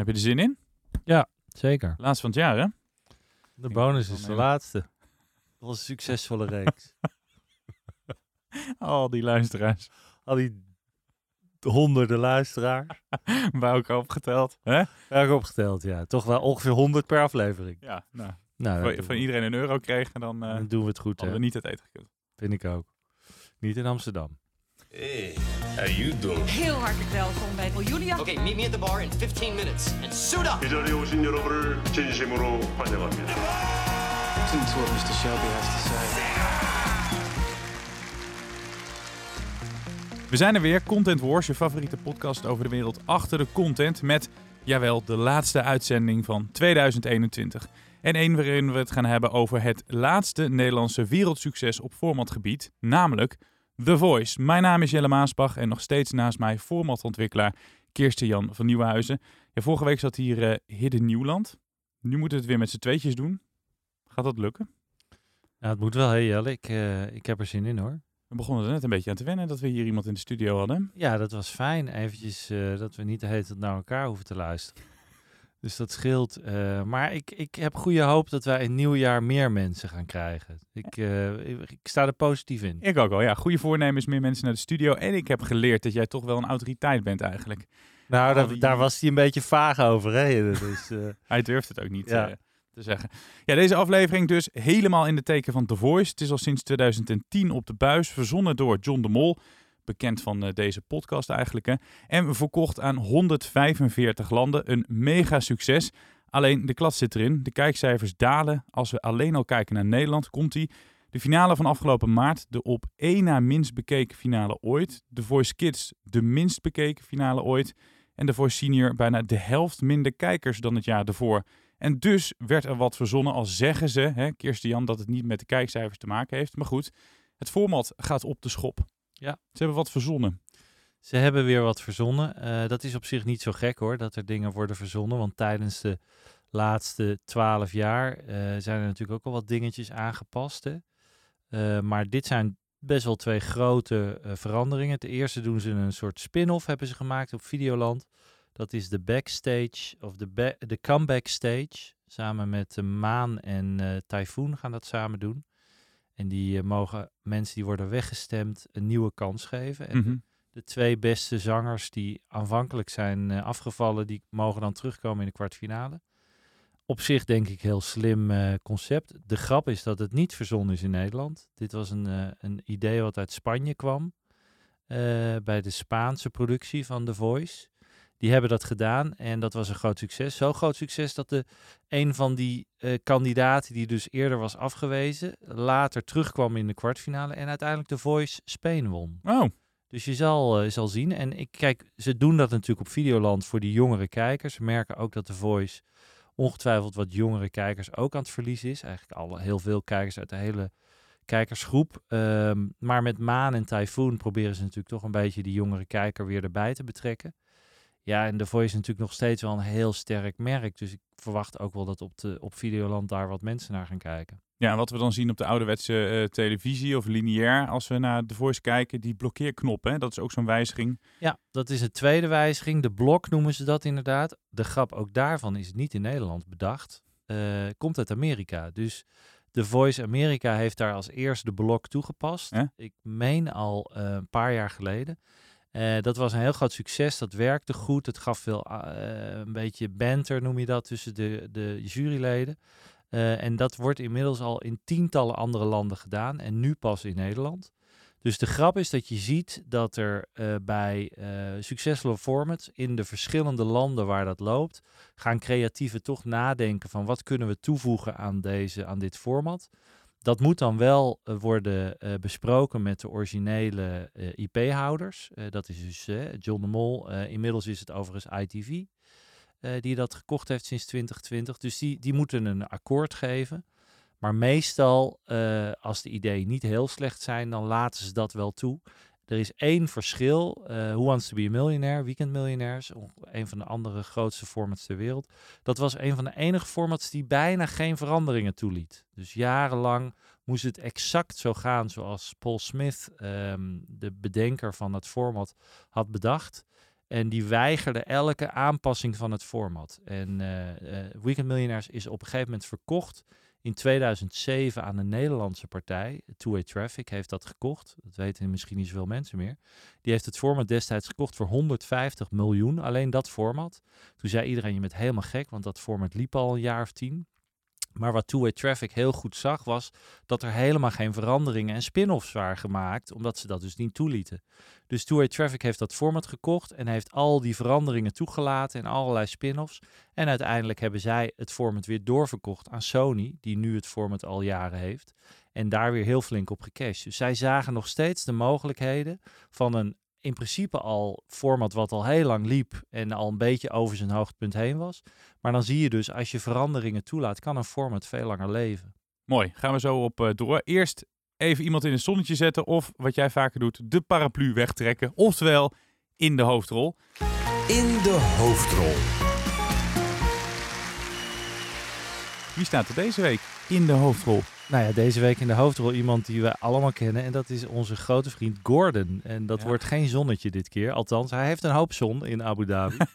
Heb je er zin in? Zeker. Laatst van het jaar, hè? De bonus is de nemen. laatste. Dat was een succesvolle reeks. Al die luisteraars Al die honderden luisteraars. bij elkaar opgeteld. Hè? Erg opgeteld, ja. Toch wel ongeveer 100 per aflevering. Ja, nou, Nou, dat van, iedereen een euro kregen, dan eh Dan doen we het goed, hadden we niet het eten gekund. Vind ik ook. Niet in Amsterdam. Hey, how you doing? Heel hartelijk welkom bij Julia. Okay, meet me at the bar in 15 minutes. And suit up! 이 자리에 오신 여러분을 진심으로 환영합니다. Listen to what Mr. Shelby has to say. We zijn er weer, Content Wars, je favoriete podcast over de wereld achter de content. Met, jawel, de laatste uitzending van 2021. En één waarin we het gaan hebben over het laatste Nederlandse wereldsucces op formatgebied, namelijk The Voice. Mijn naam is Jelle Maasbach en nog steeds naast mij formatontwikkelaar Kirsten Jan van Nieuwenhuizen. Ja, vorige week zat hier eh Hidden Nieuwland. Nu moeten we het weer met z'n tweetjes doen. Gaat dat lukken? Nou, het moet wel, hè Jelle. Ik, eh, ik heb er zin in, hoor. We begonnen er net een beetje aan te wennen dat we hier iemand in de studio hadden. Ja, dat was fijn. Eventjes eh, dat we niet de hele tijd naar elkaar hoeven te luisteren. Dus dat scheelt. eh, maar ik, ik heb goede hoop dat wij in nieuwjaar meer mensen gaan krijgen. Ik, eh, ik, ik sta er positief in. Ik ook al, ja. Goede voornemens, meer mensen naar de studio. En ik heb geleerd dat jij toch wel een autoriteit bent eigenlijk. Nou, daar, die- daar was hij een beetje vaag over, hè? Dus, eh, Hij durft het ook niet Ja. te zeggen. Ja, deze aflevering dus helemaal in de teken van The Voice. Het is al sinds 2010 op de buis, verzonnen door John de Mol. Bekend van eh, deze podcast eigenlijk. Hè. En verkocht aan 145 landen. Een mega succes. Alleen de klad zit erin. De kijkcijfers dalen. Als we alleen al kijken naar Nederland, komt die. De finale van afgelopen maart, de op één na minst bekeken finale ooit. The Voice Kids, de minst bekeken finale ooit. En The Voice Senior bijna de helft minder kijkers dan het jaar ervoor. En dus werd er wat verzonnen, al zeggen ze, hè, Kirsten Jan, dat het niet met de kijkcijfers te maken heeft. Maar goed, het format gaat op de schop. Ja. Ze hebben wat verzonnen. Ze hebben weer wat verzonnen. Eh, dat is op zich niet zo gek hoor, dat er dingen worden verzonnen. Want tijdens de laatste twaalf jaar eh, zijn er natuurlijk ook al wat dingetjes aangepast. Hè? Eh, maar dit zijn best wel twee grote veranderingen. Ten eerste doen ze een soort spin-off, hebben ze gemaakt op Videoland. Dat is de backstage, of de, ba- de comeback stage. Samen met de Maan en Typhoon gaan dat samen doen. En die eh, mogen mensen die worden weggestemd een nieuwe kans geven. En Mhm. de twee beste zangers die aanvankelijk zijn eh, afgevallen, die mogen dan terugkomen in de kwartfinale. Op zich denk ik heel slim eh, concept. De grap is dat het niet verzonnen is in Nederland. Dit was een, een idee wat uit Spanje kwam. bij de Spaanse productie van The Voice. Die hebben dat gedaan en dat was een groot succes. Zo groot succes dat de, een van die eh, kandidaten die dus eerder was afgewezen, later terugkwam in de kwartfinale en uiteindelijk The Voice Spain won. Oh, Dus je zal, eh, zal zien. En ik kijk, ze doen dat natuurlijk op Videoland voor die jongere kijkers. Ze merken ook dat The Voice ongetwijfeld wat jongere kijkers ook aan het verliezen is. Eigenlijk alle, heel veel kijkers uit de hele kijkersgroep. Ehm, maar met Maan en Typhoon proberen ze natuurlijk toch een beetje die jongere kijker weer erbij te betrekken. Ja, en The Voice is natuurlijk nog steeds wel een heel sterk merk. Dus ik verwacht ook wel dat op, de, op Videoland daar wat mensen naar gaan kijken. ja, en wat we dan zien op de ouderwetse eh, televisie of lineair, als we naar The Voice kijken, die blokkeerknop, hè, dat is ook zo'n wijziging. Ja, dat is een tweede wijziging. De blok noemen ze dat inderdaad. De grap ook daarvan is niet in Nederland bedacht. Eh, komt uit Amerika. Dus The Voice Amerika heeft daar als eerste de blok toegepast. Ik meen al eh, een paar jaar geleden. Eh, dat was een heel groot succes. Dat werkte goed. Het gaf veel eh, een beetje banter, noem je dat, tussen de, de juryleden. Eh, en dat wordt inmiddels al in tientallen andere landen gedaan. En nu pas in Nederland. Dus de grap is dat je ziet dat er bij succesvolle formats in de verschillende landen waar dat loopt, gaan creatieven toch nadenken van wat kunnen we toevoegen aan, deze, aan dit format. Dat moet dan wel eh, worden eh, besproken met de originele eh, IP-houders. Dat is dus John de Mol. Inmiddels is het overigens ITV die dat gekocht heeft sinds 2020. Dus die, die moeten een akkoord geven. Maar meestal, als de ideeën niet heel slecht zijn, dan laten ze dat wel toe. Er is één verschil. eh Who Wants to be a Millionaire, Weekend Millionaires, on- een van de andere grootste formats ter wereld. Dat was een van de enige formats die bijna geen veranderingen toeliet. Dus jarenlang moest het exact zo gaan zoals Paul Smith, ehm, de bedenker van het format, had bedacht. En die weigerde elke aanpassing van het format. En eh, eh, Weekend Millionaires is op een gegeven moment verkocht in 2007 aan een Nederlandse partij. Two Way Traffic heeft dat gekocht. Dat weten misschien niet zoveel mensen meer. Die heeft het format destijds gekocht voor 150 miljoen. Alleen dat format. Toen zei iedereen, je bent helemaal gek, want dat format liep al een jaar of tien. Maar wat Two-Way Traffic heel goed zag, was dat er helemaal geen veranderingen en spin-offs waren gemaakt, omdat ze dat dus niet toelieten. Dus Two-Way Traffic heeft dat format gekocht en heeft al die veranderingen toegelaten en allerlei spin-offs. En uiteindelijk hebben zij het format weer doorverkocht aan Sony, die nu het format al jaren heeft. En daar weer heel flink op gecashed. Dus zij zagen nog steeds de mogelijkheden van een in principe al format wat al heel lang liep en al een beetje over zijn hoogtepunt heen was. Maar dan zie je dus, als je veranderingen toelaat, kan een format veel langer leven. Mooi, gaan we zo op eh, door. Eerst even iemand in het zonnetje zetten of wat jij vaker doet, de paraplu wegtrekken. Oftewel in de hoofdrol. In de hoofdrol. Wie staat er deze week in de hoofdrol? Nou ja, deze week in de hoofdrol iemand die we allemaal kennen. En dat is onze grote vriend Gordon. En dat Ja. wordt geen zonnetje dit keer. Althans, hij heeft een hoop zon in Abu Dhabi.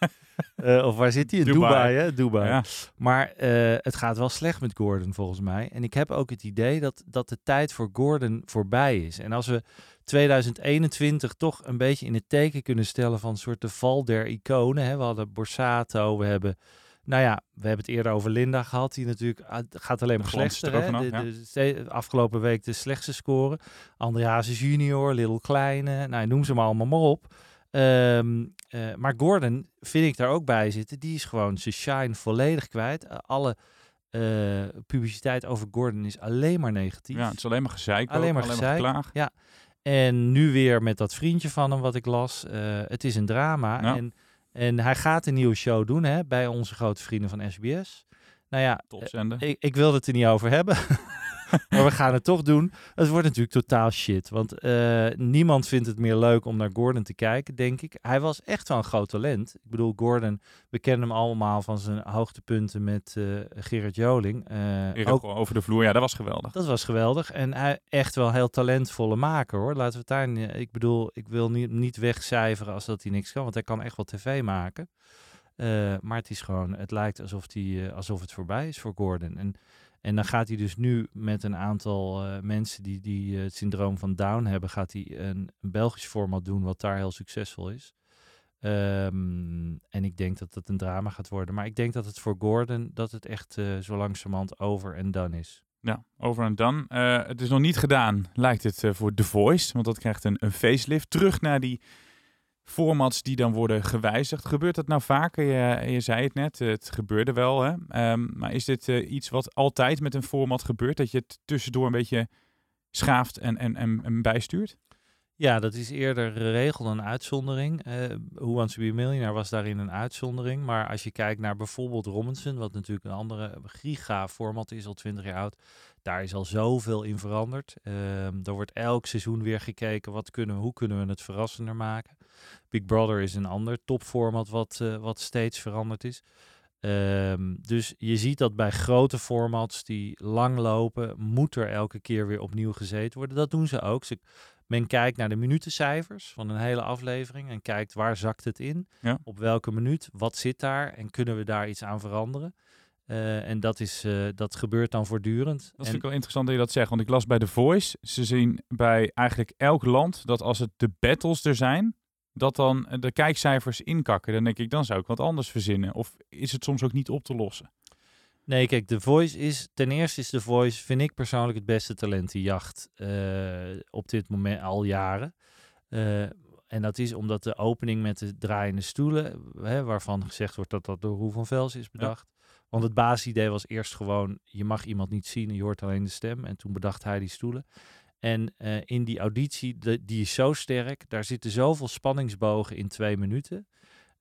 Eh, of waar zit hij? In Dubai. Dubai, hè? Dubai. Ja. Maar eh, het gaat wel slecht met Gordon volgens mij. En ik heb ook het idee dat, dat de tijd voor Gordon voorbij is. En als we 2021 toch een beetje in het teken kunnen stellen van een soort de val der iconen. Hè? We hadden Borsato, we hebben... Nou ja, we hebben het eerder over Linda gehad, die natuurlijk ah, gaat alleen maar De slechter. er De, ja. de, ste- afgelopen week de slechtste score. Andreas Junior, Little Kleine, nou noem ze maar allemaal maar op. Ehm, eh, maar Gordon vind ik daar ook bij zitten. Die is gewoon zijn shine volledig kwijt. Eh, alle eh, publiciteit over Gordon is alleen maar negatief. Ja, het is alleen maar gezeik. ook, Alleen maar alleen gezeik. maar geklaag. En nu weer met dat vriendje van hem wat ik las. Het is een drama. Ja. En, en hij gaat een nieuwe show doen hè, bij onze grote vrienden van SBS. Nou ja, Topzender. ik, ik wilde het er niet over hebben. maar we gaan het toch doen. Het wordt natuurlijk totaal shit. Want eh, niemand vindt het meer leuk om naar Gordon te kijken, denk ik. Hij was echt wel een groot talent. Ik bedoel, Gordon, we kennen hem allemaal van zijn hoogtepunten met eh, Gerard Joling. Eh, ook, over de vloer. Ja, dat was geweldig. dat was geweldig. En hij echt wel heel talentvolle maker hoor. Laten we het daar niet. Ik bedoel, ik wil niet, niet wegcijferen als dat hij niks kan. Want hij kan echt wel tv maken. Maar het is gewoon, het lijkt alsof, die, alsof het voorbij is voor Gordon. En, en dan gaat hij dus nu met een aantal eh, mensen die, die eh, het syndroom van Down hebben, gaat hij een, Belgisch format doen wat daar heel succesvol is. Ehm, en ik denk dat het een drama gaat worden. Maar ik denk dat het voor Gordon, dat het echt eh, zo langzamerhand over en done is. Ja, over en dan. Het is nog niet gedaan, lijkt het voor The Voice. Want dat krijgt een, een facelift. Terug naar die formats die dan worden gewijzigd. Gebeurt dat nou vaker? Je, je zei het net, het gebeurde wel. Hè? Ehm, maar is dit eh, iets wat altijd met een format gebeurt? Dat je het tussendoor een beetje schaaft en, en, en, en bijstuurt? Ja, dat is eerder regel dan uitzondering. Eh Who Wants to be was daarin een uitzondering. Maar als je kijkt naar bijvoorbeeld Robinson, wat natuurlijk een andere giga-format is, al 20 jaar oud. Daar is al zoveel in veranderd. Ehm er wordt elk seizoen weer gekeken, wat kunnen hoe kunnen we het verrassender maken. Big Brother is een ander topformat wat, eh, wat steeds veranderd is. Ehm, dus je ziet dat bij grote formats die lang lopen, moet er elke keer weer opnieuw gezeten worden. Dat doen ze ook. Ze, men kijkt naar de minutencijfers van een hele aflevering en kijkt waar zakt het in, Ja. op welke minuut, wat zit daar en kunnen we daar iets aan veranderen. Eh, en dat, is, eh, dat gebeurt dan voortdurend. Dat En- vind ik wel interessant dat je dat zegt. Want ik las bij The Voice. Ze zien bij eigenlijk elk land dat als het de battles er zijn, dat dan eh, de kijkcijfers inkakken. Dan denk ik, dan zou ik wat anders verzinnen. Of is het soms ook niet op te lossen? Nee, kijk, The Voice is... Ten eerste is The Voice, vind ik persoonlijk, het beste talentenjacht eh op dit moment al jaren. Eh, en dat is omdat de opening met de draaiende stoelen, hè, waarvan gezegd wordt dat dat door Roel van Vels is bedacht. Want het basisidee was eerst gewoon, je mag iemand niet zien, je hoort alleen de stem. En toen bedacht hij die stoelen. En eh, in die auditie, die is zo sterk, daar zitten zoveel spanningsbogen in twee minuten.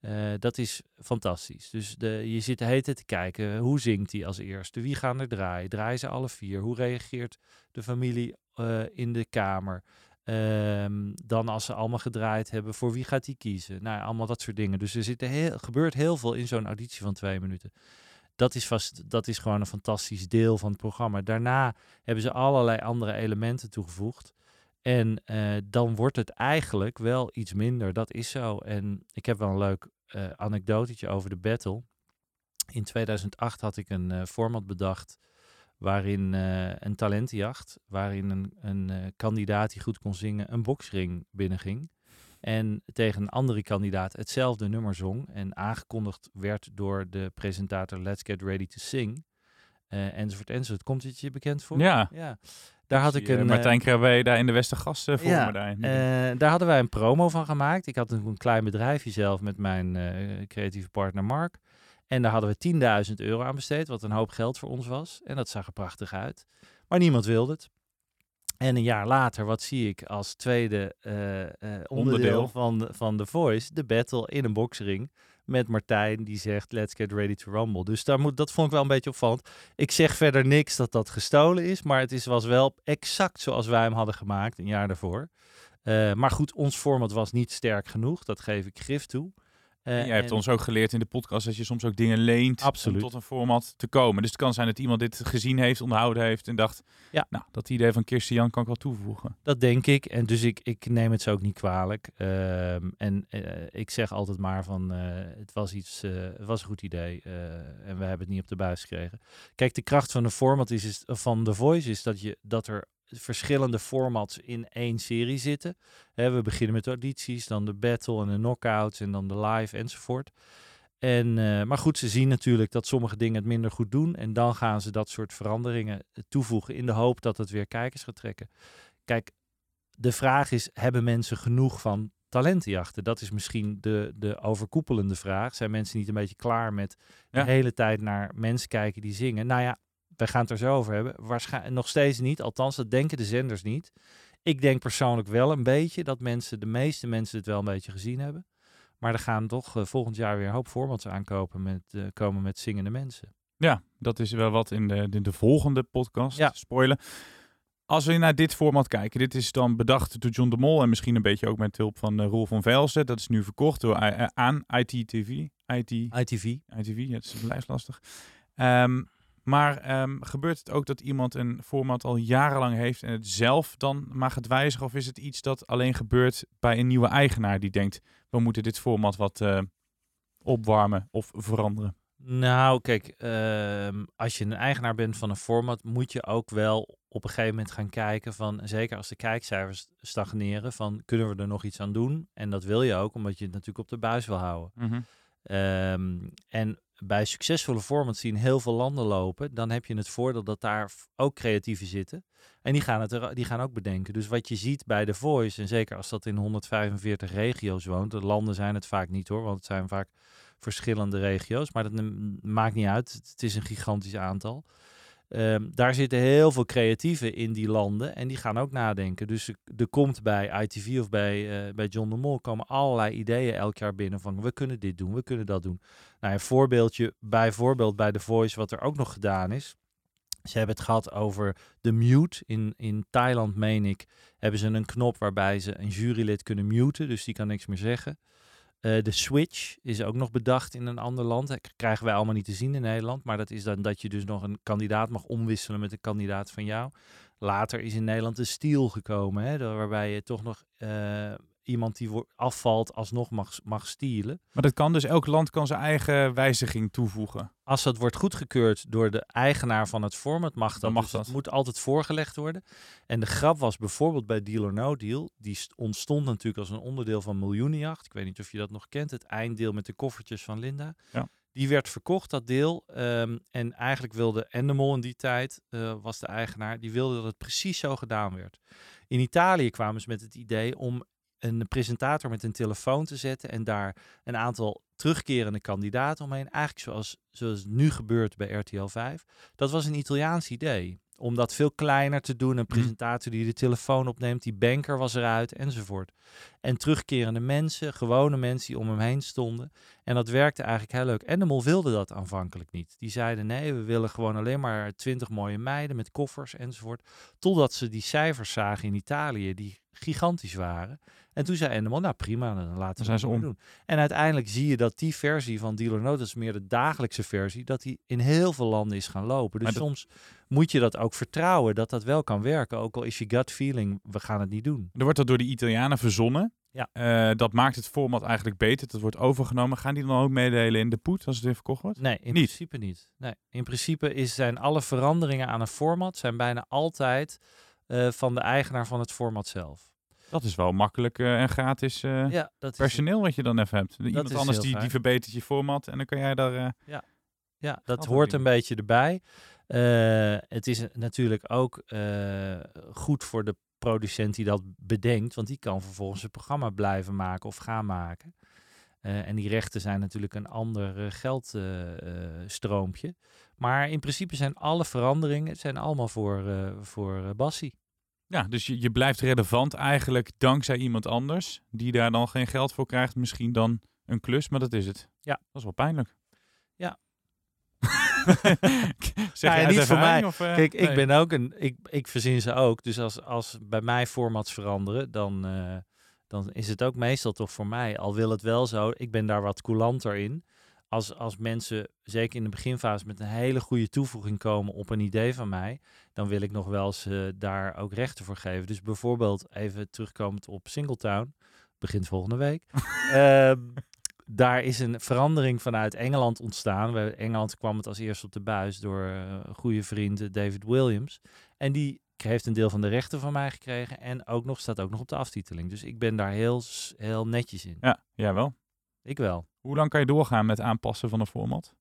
Eh, dat is fantastisch. Dus de, je zit de hele tijd te kijken, hoe zingt hij als eerste? Wie gaan er draaien? Draaien ze alle vier? Hoe reageert de familie eh, in de kamer? Ehm, dan als ze allemaal gedraaid hebben, voor wie gaat hij kiezen? Nou, allemaal dat soort dingen. Dus er zit heel, gebeurt heel veel in zo'n auditie van twee minuten. Dat is, vast, dat is gewoon een fantastisch deel van het programma. Daarna hebben ze allerlei andere elementen toegevoegd. En eh, dan wordt het eigenlijk wel iets minder. Dat is zo. En ik heb wel een leuk eh anekdotetje over de battle. In 2008 had ik een eh, format bedacht waarin een talentenjacht, waarin een, een kandidaat die goed kon zingen een boksring binnenging. En tegen een andere kandidaat hetzelfde nummer zong en aangekondigd werd door de presentator Let's Get Ready to Sing. eh, enzovoort, enzovoort. Komt het je bekend voor? Ja. ja. Daar had ik een... eh, Martijn Krabbe daar in de Westergas eh, voor ja, me daar. eh, daar hadden wij een promo van gemaakt. Ik had een, klein bedrijfje zelf met mijn eh, creatieve partner Mark. En daar hadden we 10.000 euro aan besteed, wat een hoop geld voor ons was. En dat zag er prachtig uit. Maar niemand wilde het. En een jaar later, wat zie ik als tweede eh, eh, onderdeel, Onderdeel. Van, de, van The Voice? De battle in een boksring met Martijn die zegt let's get ready to rumble. Dus daar moet, dat vond ik wel een beetje opvallend. Ik zeg verder niks dat dat gestolen is, maar het is, was wel exact zoals wij hem hadden gemaakt een jaar daarvoor. Eh, maar goed, ons format was niet sterk genoeg, dat geef ik grif toe. En jij hebt en- ons ook geleerd in de podcast dat je soms ook dingen leent Absoluut. om tot een format te komen. Dus het kan zijn dat iemand dit gezien heeft, onderhouden heeft en dacht, Ja. nou, dat idee van Kirsten Jan kan ik wel toevoegen. Dat denk ik. En dus ik, ik neem het ze ook niet kwalijk. Ehm, en eh, ik zeg altijd maar van eh, het was iets, het was een goed idee. en we hebben het niet op de buis gekregen. Kijk, de kracht van een format is, is van The Voice is dat je dat er verschillende formats in één serie zitten. Hè, we beginnen met de audities, dan de battle en de knockouts en dan de live enzovoort. En, eh, maar goed, ze zien natuurlijk dat sommige dingen het minder goed doen. En dan gaan ze dat soort veranderingen eh, toevoegen in de hoop dat het weer kijkers gaat trekken. Kijk, de vraag is, hebben mensen genoeg van talentenjachten? Dat is misschien de, de overkoepelende vraag. Zijn mensen niet een beetje klaar met Ja. de hele tijd naar mensen kijken die zingen? Nou ja, wij gaan het er zo over hebben. Waarschijnlijk nog steeds niet, althans dat denken de zenders niet. Ik denk persoonlijk wel een beetje dat mensen, de meeste mensen het wel een beetje gezien hebben. Maar er gaan toch eh, volgend jaar weer een hoop formats aankopen met, eh, komen met zingende mensen. Ja, dat is wel wat in de, de, de volgende podcast. Ja. Spoilen. Als we naar dit format kijken, dit is dan bedacht door John de Mol en misschien een beetje ook met hulp van uh, Roel van Velsen. Dat is nu verkocht door, aan ITTV. IT, ITV. ITV, ja, het is lastig. Ehm, maar ehm, gebeurt het ook dat iemand een format al jarenlang heeft en het zelf dan maar gaat wijzigen? Of is het iets dat alleen gebeurt bij een nieuwe eigenaar die denkt, we moeten dit format wat eh, opwarmen of veranderen? Nou, kijk, ehm, als je een eigenaar bent van een format, moet je ook wel op een gegeven moment gaan kijken van, zeker als de kijkcijfers stagneren, van kunnen we er nog iets aan doen? En dat wil je ook, omdat je het natuurlijk op de buis wil houden. Ehm, en bij succesvolle formats die in heel veel landen lopen, dan heb je het voordeel dat daar ook creatieven zitten. En die gaan, het die gaan ook bedenken. Dus wat je ziet bij The Voice, en zeker als dat in 145 regio's woont, de landen zijn het vaak niet hoor, want het zijn vaak verschillende regio's, maar dat maakt niet uit. Het is een gigantisch aantal. Ehm, daar zitten heel veel creatieven in die landen en die gaan ook nadenken. Dus er, komt bij ITV of bij, eh, bij John de Mol komen allerlei ideeën elk jaar binnen van we kunnen dit doen, we kunnen dat doen. Nou, een voorbeeldje bijvoorbeeld bij The Voice wat er ook nog gedaan is. Ze hebben het gehad over de mute. In, in Thailand, meen ik, hebben ze een knop waarbij ze een jurylid kunnen muten. Dus die kan niks meer zeggen. Eh, de switch is ook nog bedacht in een ander land. Dat krijgen wij allemaal niet te zien in Nederland. Maar dat is dan dat je dus nog een kandidaat mag omwisselen met een kandidaat van jou. Later is in Nederland de steal gekomen. Hè, waarbij je toch nog eh, iemand die afvalt alsnog mag, mag stealen. Maar dat kan dus, elk land kan zijn eigen wijziging toevoegen. Als dat wordt goedgekeurd door de eigenaar van het format, mag dat. Dan mag Dus dat. Moet altijd voorgelegd worden. En de grap was bijvoorbeeld bij Deal or No Deal. Die st- ontstond natuurlijk als een onderdeel van Miljoenenjacht. Ik weet niet of je dat nog kent. Het einddeel met de koffertjes van Linda. Ja. Die werd verkocht, dat deel. Ehm, en eigenlijk wilde Endemol in die tijd, eh, was de eigenaar, die wilde dat het precies zo gedaan werd. In Italië kwamen ze met het idee om een presentator met een telefoon te zetten en daar een aantal terugkerende kandidaten omheen. Eigenlijk zoals, zoals nu gebeurt bij RTL 5. Dat was een Italiaans idee. Om dat veel kleiner te doen. Een presentator die de telefoon opneemt, die banker was eruit enzovoort. En terugkerende mensen, gewone mensen die om hem heen stonden. En dat werkte eigenlijk heel leuk. En de Mol wilde dat aanvankelijk niet. Die zeiden nee, we willen gewoon alleen maar twintig mooie meiden met koffers enzovoort. Totdat ze die cijfers zagen in Italië, die gigantisch waren. En toen zei Endemol, nou prima, dan laten we zijn ze om. doen. En uiteindelijk zie je dat die versie van Deal or No, dat is meer de dagelijkse versie, dat die in heel veel landen is gaan lopen. Dus dat- soms moet je dat ook vertrouwen, dat dat wel kan werken. Ook al is je gut feeling, we gaan het niet doen. Er wordt dat door de Italianen verzonnen. Ja. Eh, dat maakt het format eigenlijk beter. Dat wordt overgenomen. Gaan die dan ook meedelen in de poet als het weer verkocht wordt? Nee, in Niet? principe niet. Nee, in principe is, zijn alle veranderingen aan een format zijn bijna altijd eh, van de eigenaar van het format zelf. Dat is wel makkelijk eh, en gratis eh, Ja, dat is personeel wat je dan even hebt. Iemand is anders die, die verbetert je format en dan kan jij daar... eh, Ja, dat Geld hoort een beetje erbij. Het is natuurlijk ook goed voor de producent die dat bedenkt, want die kan vervolgens een programma blijven maken of gaan maken. En die rechten zijn natuurlijk een ander geldstroompje. maar in principe zijn alle veranderingen zijn allemaal voor, voor Bassie. Ja, dus je, je blijft relevant eigenlijk dankzij iemand anders. Die daar dan geen geld voor krijgt. Misschien dan een klus, maar dat is het. Ja. Dat is wel pijnlijk. Ja. zeg Nou ja, uit niet voor mij. Of, eh, Kijk, ik ben ook een. Ik, ik verzin ze ook. Dus als, als bij mij formats veranderen, dan, eh, dan is het ook meestal toch voor mij. Al wil het wel zo, ik ben daar wat coulanter in. Als, als mensen, zeker in de beginfase, met een hele goede toevoeging komen op een idee van mij, dan wil ik nog wel eens eh, daar ook rechten voor geven. Dus bijvoorbeeld even terugkomend op Singletown, begint volgende week. Ehm, daar is een verandering vanuit Engeland ontstaan. Bij Engeland kwam het als eerste op de buis door een goede vriend David Williams. En die heeft een deel van de rechten van mij gekregen. En ook nog staat ook nog op de aftiteling. Dus ik ben daar heel, heel netjes in. Ja, jij wel. Ik wel. Hoe lang kan je doorgaan met aanpassen van een format?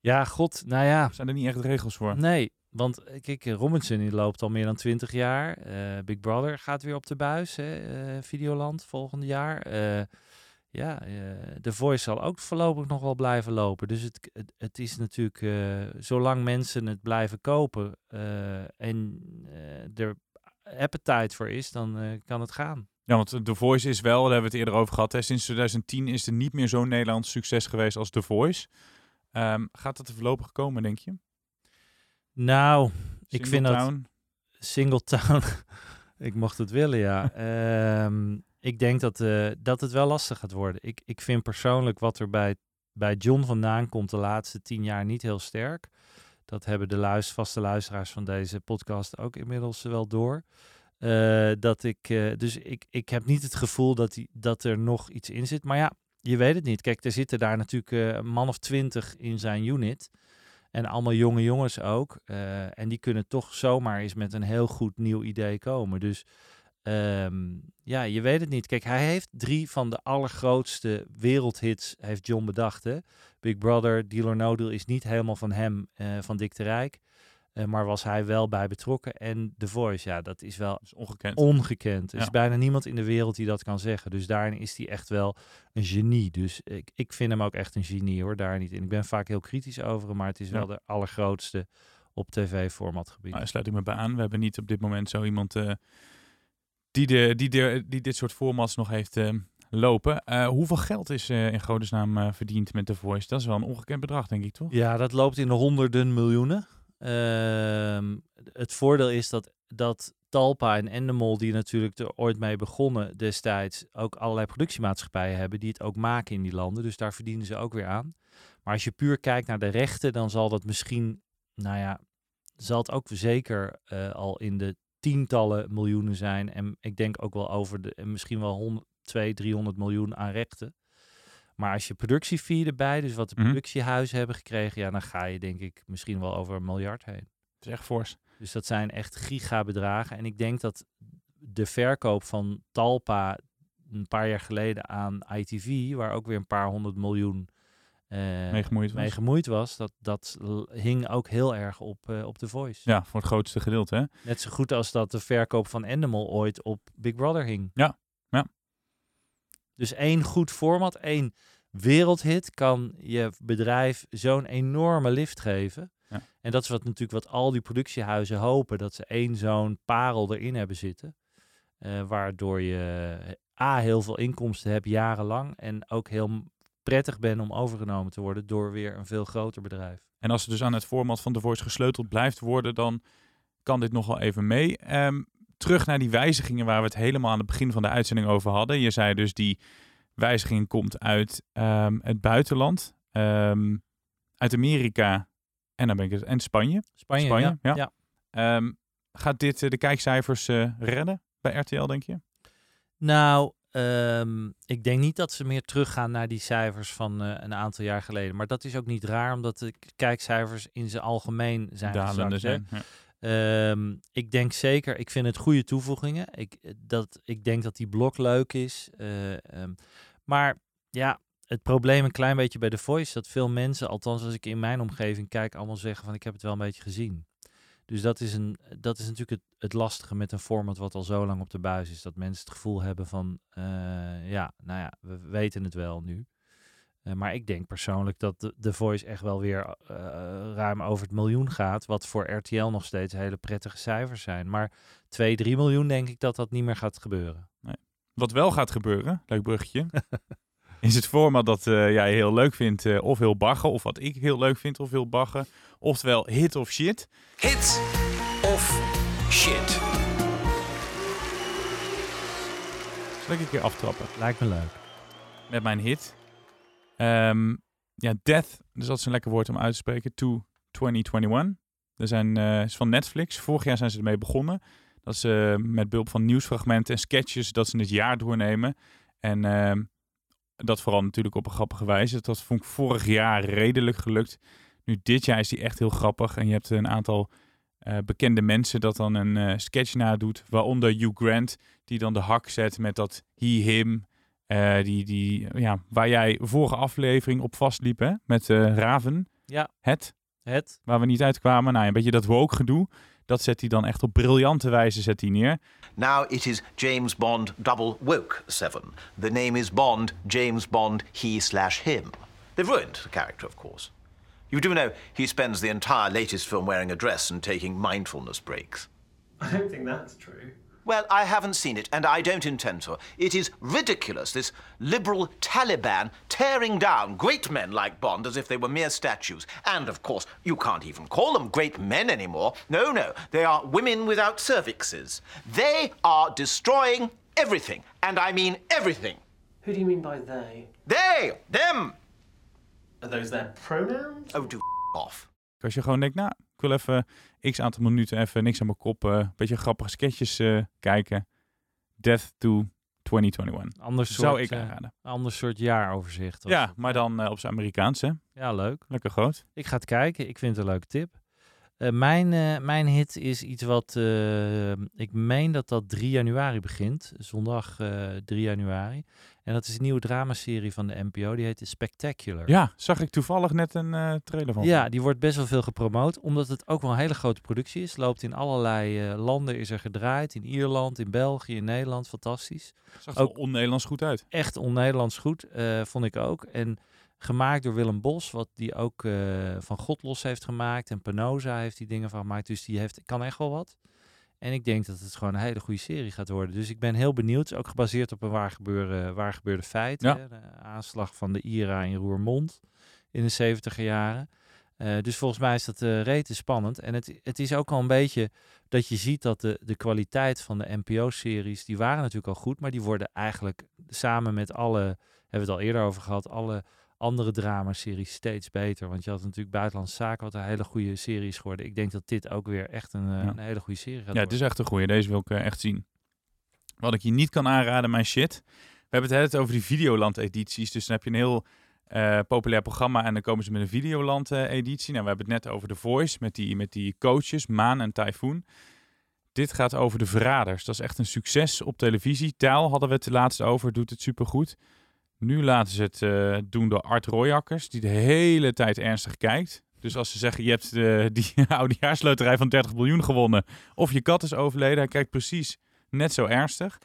Ja, god, nou ja. Zijn er niet echt regels voor? Nee, want eh, kijk, Robinson die loopt al meer dan 20 jaar. Eh, Big Brother gaat weer op de buis, hè, eh, Videoland volgend jaar. Eh, ja, The Voice zal ook voorlopig nog wel blijven lopen. Dus het, het, het is natuurlijk, zolang mensen het blijven kopen en er appetite voor is, dan kan het gaan. Ja, want The Voice is wel, daar hebben we het eerder over gehad. Hè, sinds 2010 is er niet meer zo'n Nederlands succes geweest als The Voice. Ehm, gaat dat er voorlopig komen, denk je? Nou, ik vind dat... Singletown? Singletown. ik mocht het willen, ja. Ehm, ik denk dat, eh, dat het wel lastig gaat worden. Ik, ik vind persoonlijk wat er bij, bij John vandaan komt de laatste tien jaar niet heel sterk. Dat hebben de luis, vaste luisteraars van deze podcast ook inmiddels wel door. Eh, dat ik, eh, dus ik, ik heb niet het gevoel dat, die, dat er nog iets in zit. Maar ja, je weet het niet. Kijk, er zitten daar natuurlijk eh, een man of twintig in zijn unit. En allemaal jonge jongens ook. En die kunnen toch zomaar eens met een heel goed nieuw idee komen. Dus ehm, ja, je weet het niet. Kijk, hij heeft drie van de allergrootste wereldhits heeft John bedacht. Hè? Big Brother, Deal or No Deal is niet helemaal van hem, van Dick de Rijk. Eh, maar was hij wel bij betrokken. En The Voice, ja, dat is wel Dat is ongekend. ongekend. Er is bijna niemand in de wereld die dat kan zeggen. Dus daarin is hij echt wel een genie. Dus ik, ik vind hem ook echt een genie hoor, daar niet in. Ik ben vaak heel kritisch over hem, maar het is Ja. wel de allergrootste op tv-formatgebied. Nou, sluit ik me bij aan. We hebben niet op dit moment zo iemand eh, die, de, die, de, die dit soort formats nog heeft eh, lopen. Hoeveel geld is in godesnaam verdiend met The Voice? Dat is wel een ongekend bedrag, denk ik, toch? Ja, dat loopt in de honderden miljoenen. Ehm, het voordeel is dat, dat Talpa en Endemol, die natuurlijk er ooit mee begonnen destijds, ook allerlei productiemaatschappijen hebben die het ook maken in die landen. Dus daar verdienen ze ook weer aan. Maar als je puur kijkt naar de rechten, dan zal dat misschien, nou ja, zal het ook zeker eh, al in de tientallen miljoenen zijn. En ik denk ook wel over de, en misschien wel 100, 200, 300 miljoen aan rechten. Maar als je productiefee erbij, dus wat de Mhm. productiehuizen hebben gekregen, ja, dan ga je denk ik misschien wel over een miljard heen. Het is echt fors. Dus dat zijn echt gigabedragen. En ik denk dat de verkoop van Talpa een paar jaar geleden aan ITV, waar ook weer een paar honderd miljoen eh, Mee gemoeid was. mee gemoeid was, dat, dat hing ook heel erg op, eh, op The Voice. Ja, voor het grootste gedeelte, hè? Net zo goed als dat de verkoop van Endemol ooit op Big Brother hing. Ja, ja. Dus één goed format, één wereldhit kan je bedrijf zo'n enorme lift geven. Ja. En dat is wat natuurlijk wat al die productiehuizen hopen, dat ze één zo'n parel erin hebben zitten. Eh, waardoor je A, heel veel inkomsten hebt jarenlang en ook heel prettig bent om overgenomen te worden door weer een veel groter bedrijf. En als het dus aan het format van The Voice gesleuteld blijft worden, dan kan dit nog wel even mee. Ehm, terug naar die wijzigingen waar we het helemaal aan het begin van de uitzending over hadden. Je zei dus die wijziging komt uit ehm, het buitenland, ehm, uit Amerika en, dan ben ik het, en Spanje. Spanje, Spanje, ja. ja. ja. Ehm, gaat dit eh, de kijkcijfers eh, redden bij RTL, denk je? Nou, ik denk niet dat ze meer teruggaan naar die cijfers van eh, een aantal jaar geleden. Maar dat is ook niet raar, omdat de kijkcijfers in zijn algemeen zijn Dalende gezakt, zijn. Ja. Ehm, ik denk zeker, ik vind het goede toevoegingen. Ik, eh, dat, ik denk dat die blok leuk is. eh, ehm, maar ja, het probleem een klein beetje bij The Voice, dat veel mensen, althans als ik in mijn omgeving kijk, allemaal zeggen van ik heb het wel een beetje gezien. Dus dat is, een, dat is natuurlijk het, het lastige met een format wat al zo lang op de buis is. Dat mensen het gevoel hebben van, eh, ja, nou ja, we weten het wel nu. Eh, maar ik denk persoonlijk dat de, The Voice echt wel weer eh, ruim over het miljoen gaat. Wat voor RTL nog steeds hele prettige cijfers zijn. Maar 2, 3 miljoen denk ik dat dat niet meer gaat gebeuren. Wat wel gaat gebeuren, leuk bruggetje, is het format dat eh, jij heel leuk vindt eh, of heel baggen. Of wat ik heel leuk vind of heel baggen. Oftewel hit of shit. Hit of shit. Zal ik een keer aftrappen Lijkt me leuk. met mijn hit. Ehm, ja, Death, dus dat is een lekker woord om uit te spreken. To 2021. Er zijn, eh, is van Netflix. Vorig jaar zijn ze ermee begonnen. Dat ze eh, met behulp van nieuwsfragmenten en sketches dat ze het jaar doornemen. En ehm, dat vooral natuurlijk op een grappige wijze. Dat vond ik vorig jaar redelijk gelukt. Nu dit jaar is die echt heel grappig. En je hebt een aantal eh, bekende mensen dat dan een sketch nadoet. Waaronder Hugh Grant, die dan de hak zet met dat he, him. Eh, die, die, ja, waar jij vorige aflevering op vastliep, hè? Met eh, Raven. Ja. Het, Het? waar we niet uitkwamen. Nou, een beetje dat woke gedoe. Dat zet hij dan echt op briljante wijze zet hij neer. Now it is James Bond double woke seven. The name is Bond, James Bond, he slash him. They've ruined the character, of course. You do know he spends the entire latest film wearing a dress and taking mindfulness breaks. I don't think that's true. Well, I haven't seen it, and I don't intend to. It is ridiculous, this liberal Taliban tearing down great men like Bond as if they were mere statues. And, of course, you can't even call them great men anymore. No, no, they are women without cervixes. They are destroying everything, and I mean everything. Who do you mean by they? They, them. Are those their pronouns? Oh, do off. Als je gewoon denkt, nou, ik wil even x aantal minuten even niks aan mijn kop. eh, een beetje grappige sketches eh, kijken. Death to 2021. Ander soort, Zou ik eh, aanraden. ander soort jaaroverzicht. Ja, maar dan op zijn Amerikaans, hè? Ja, leuk. Lekker groot. Ik ga het kijken. Ik vind het een leuke tip. Eh, mijn, eh, mijn hit is iets wat... eh, ik meen dat dat 3 januari begint. Zondag eh 3 januari. En dat is een nieuwe dramaserie van de NPO. Die heet Spectacular. Ja, zag ik toevallig net een trailer van. Ja, die wordt best wel veel gepromoot. Omdat het ook wel een hele grote productie is. Loopt in allerlei landen, is er gedraaid. In Ierland, in België, in Nederland. Fantastisch. Zag er ook- on-Nederlands goed uit. Echt on-Nederlands goed, vond ik ook. En gemaakt door Willem Bos, wat die ook eh, van God los heeft gemaakt. En Penosa heeft die dingen van gemaakt. Dus die heeft, kan echt wel wat. En ik denk dat het gewoon een hele goede serie gaat worden. Dus ik ben heel benieuwd. Ook gebaseerd op een waar gebeurde, waar gebeurde feit. Ja. Hè? De aanslag van de IRA in Roermond in de 70 jaren. Eh, dus volgens mij is dat eh rete spannend. En het, het is ook al een beetje dat je ziet dat de, de kwaliteit van de NPO-series, die waren natuurlijk al goed, maar die worden eigenlijk samen met alle, hebben we het al eerder over gehad, alle andere dramaseries steeds beter. Want je had natuurlijk Buitenlandse Zaken, wat een hele goede serie is geworden. Ik denk dat dit ook weer echt een, eh, Ja. een hele goede serie gaat Ja, worden. het is echt een goeie. Deze wil ik eh, echt zien. Wat ik je niet kan aanraden, mijn shit. We hebben het over die Videoland-edities. Dus dan heb je een heel eh, populair programma en dan komen ze met een Videoland-editie. nou, we hebben het net over The Voice met die, met die coaches, Maan en Typhoon. Dit gaat over de verraders. Dat is echt een succes op televisie. Taal hadden we het de laatste over, doet het supergoed. Nu laten ze het eh, doen door Art Royakkers, die de hele tijd ernstig kijkt. Dus als ze zeggen, je hebt eh, die oudejaarsloterij van 30 miljoen gewonnen, of je kat is overleden, hij kijkt precies net zo ernstig.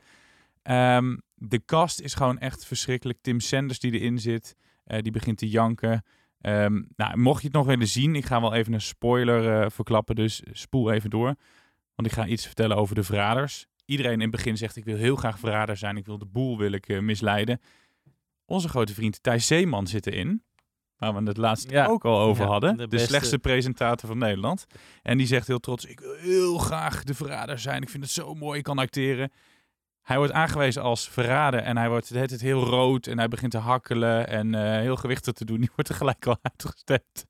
Ehm, de cast is gewoon echt verschrikkelijk. Tim Sanders die erin zit, eh, die begint te janken. Ehm, nou, mocht je het nog willen zien, ik ga wel even een spoiler verklappen, dus spoel even door. Want ik ga iets vertellen over de verraders. Iedereen in het begin zegt, ik wil heel graag verrader zijn. Ik wil de boel wil ik, misleiden. Onze grote vriend Thijs Zeeman zit erin. waar we het laatst Ja. ook al over Ja, hadden. de slechtste presentator van Nederland. En die zegt heel trots, ik wil heel graag de verrader zijn. Ik vind het zo mooi, ik kan acteren. Hij wordt aangewezen als verrader en hij wordt tijd heel rood en hij begint te hakkelen en eh, heel gewichtig te doen. Die wordt er gelijk al uitgestemd.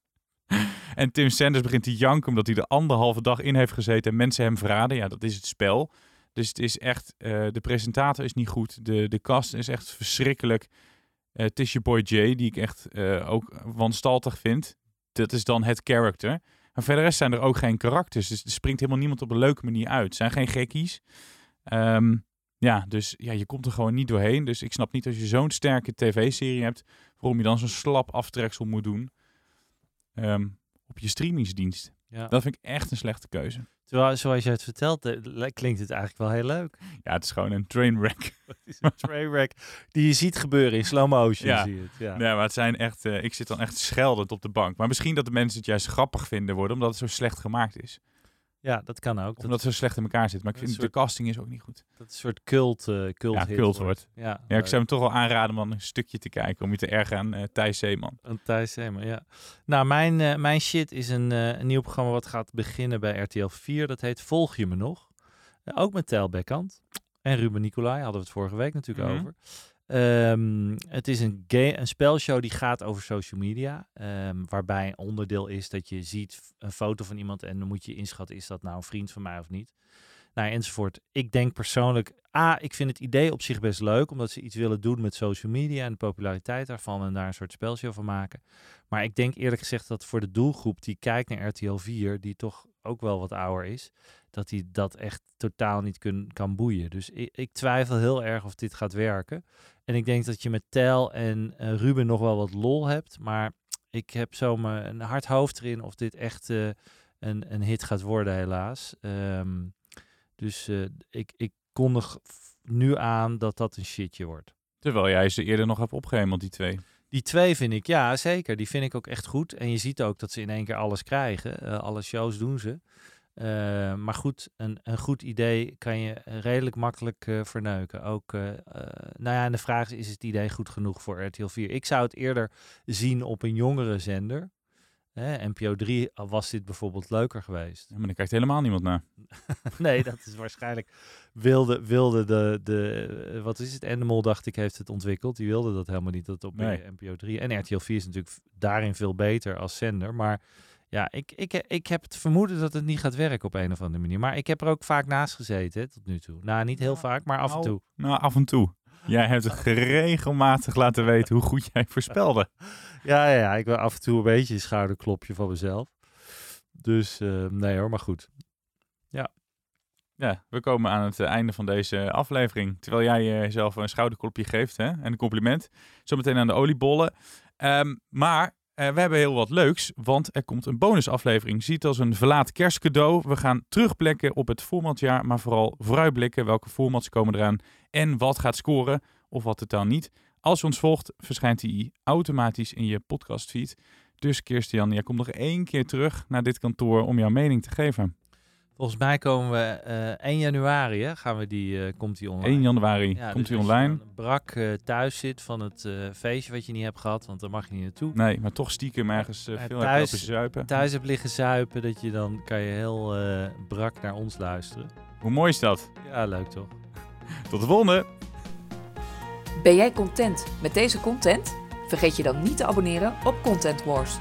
en Tim Sanders begint te janken omdat hij de anderhalve dag in heeft gezeten en mensen hem verraden. Ja, dat is het spel. Dus het is echt, eh, de presentator is niet goed. De, de cast is echt verschrikkelijk. Eh, het is je boy Jay, die ik echt eh, ook wanstaltig vind. Dat is dan het character. Maar verder rest zijn er ook geen karakters. Dus er springt helemaal niemand op een leuke manier uit. Het zijn geen gekkies. Ehm, ja, dus ja, je komt er gewoon niet doorheen. Dus ik snap niet als je zo'n sterke tv-serie hebt, waarom je dan zo'n slap aftreksel moet doen ehm, op je streamingsdienst. Ja. Dat vind ik echt een slechte keuze. Terwijl, zoals je het vertelt, eh, klinkt het eigenlijk wel heel leuk. Ja, het is gewoon een trainwreck. Het is een trainwreck die je ziet gebeuren in slow motion. Ja. Zie je het, ja. Nee, maar het zijn echt. eh, ik zit dan echt scheldend op de bank. Maar misschien dat de mensen het juist grappig vinden worden, omdat het zo slecht gemaakt is. Ja, dat kan ook. Of omdat zo slecht in elkaar zit. Maar ik vind soort- de casting is ook niet goed. dat een soort cult, eh cult, Ja, cult wordt. Ja, Ja, ik zou hem toch wel aanraden om een stukje te kijken. Om je te ergeren aan eh Thijs Zeeman. Een Thijs Zeeman, ja. Nou, mijn, eh, mijn shit is een, een nieuw programma wat gaat beginnen bij RTL 4. Dat heet Volg je me nog? Ook met Tel Bekkant. En Ruben Nicolai hadden we het vorige week natuurlijk Mhm. over. Ehm, het is een, een spelshow die gaat over social media. ehm, waarbij een onderdeel is dat je ziet een foto van iemand en dan moet je inschatten, is dat nou een vriend van mij of niet? Nou, enzovoort. Ik denk persoonlijk, A, ik vind het idee op zich best leuk, omdat ze iets willen doen met social media en de populariteit daarvan en daar een soort spelshow van maken. Maar ik denk eerlijk gezegd dat voor de doelgroep die kijkt naar RTL 4, die toch ook wel wat ouder is, dat die dat echt totaal niet kun, kan boeien. Dus ik, twijfel heel erg of dit gaat werken. En ik denk dat je met Tel en eh, Ruben nog wel wat lol hebt, maar ik heb zo een hard hoofd erin of dit echt eh, een, een hit gaat worden, helaas. Ehm, dus eh, ik, ik kondig nu aan dat dat een shitje wordt. Terwijl jij ze eerder nog hebt opgehemeld, die twee. Die twee vind ik, ja zeker, die vind ik ook echt goed. En je ziet ook dat ze in één keer alles krijgen. Eh, alle shows doen ze. Eh, maar goed, een, een goed idee kan je redelijk makkelijk eh, verneuken. Ook, nou ja, en de vraag is, is het idee goed genoeg voor RTL 4? Ik zou het eerder zien op een jongere zender. Hè, NPO 3 was dit bijvoorbeeld leuker geweest. Ja, maar dan kijkt helemaal niemand naar. nee, dat is waarschijnlijk. Wilde, wilde de, de. Wat is het? Endemol, dacht ik, heeft het ontwikkeld. Die wilde dat helemaal niet. Dat op Nee. NPO 3. En RTL 4 is natuurlijk daarin veel beter als zender. Maar ja, ik, ik, ik heb het vermoeden dat het niet gaat werken op een of andere manier. Maar ik heb er ook vaak naast gezeten hè, tot nu toe. Nou, niet heel vaak, maar af en Nou, toe. Nou, af en toe. Jij hebt regelmatig laten weten hoe goed jij voorspelde. Ja, ja, ja, ik wil af en toe een beetje een schouderklopje van mezelf. Dus eh, nee hoor, maar goed. Ja, we komen aan het eh, einde van deze aflevering. Terwijl jij jezelf een schouderklopje geeft hè? en een compliment. Zometeen aan de oliebollen. Ehm, maar eh, we hebben heel wat leuks, want er komt een bonusaflevering. Zie het als een verlaat kerstcadeau. We gaan terugblikken op het formatjaar, maar vooral vooruitblikken. Welke formats komen eraan en wat gaat scoren of wat totaal niet. Als je ons volgt, verschijnt die automatisch in je podcastfeed. Dus Kirstian, jij komt nog één keer terug naar dit kantoor om jouw mening te geven. Volgens mij komen we eh 1 januari, hè, gaan we die, eh, komt die online. 1 januari Ja, komt dus je online. brak eh, thuis zit van het eh, feestje wat je niet hebt gehad, want daar mag je niet naartoe. Nee, maar toch stiekem ergens uh, veel thuis- thuis, zuipen. Thuis hebt liggen zuipen, dat je dan kan je heel eh, brak naar ons luisteren. Hoe mooi is dat? Ja, leuk toch? Tot de volgende! Ben jij content met deze content? Vergeet je dan niet te abonneren op Content Wars.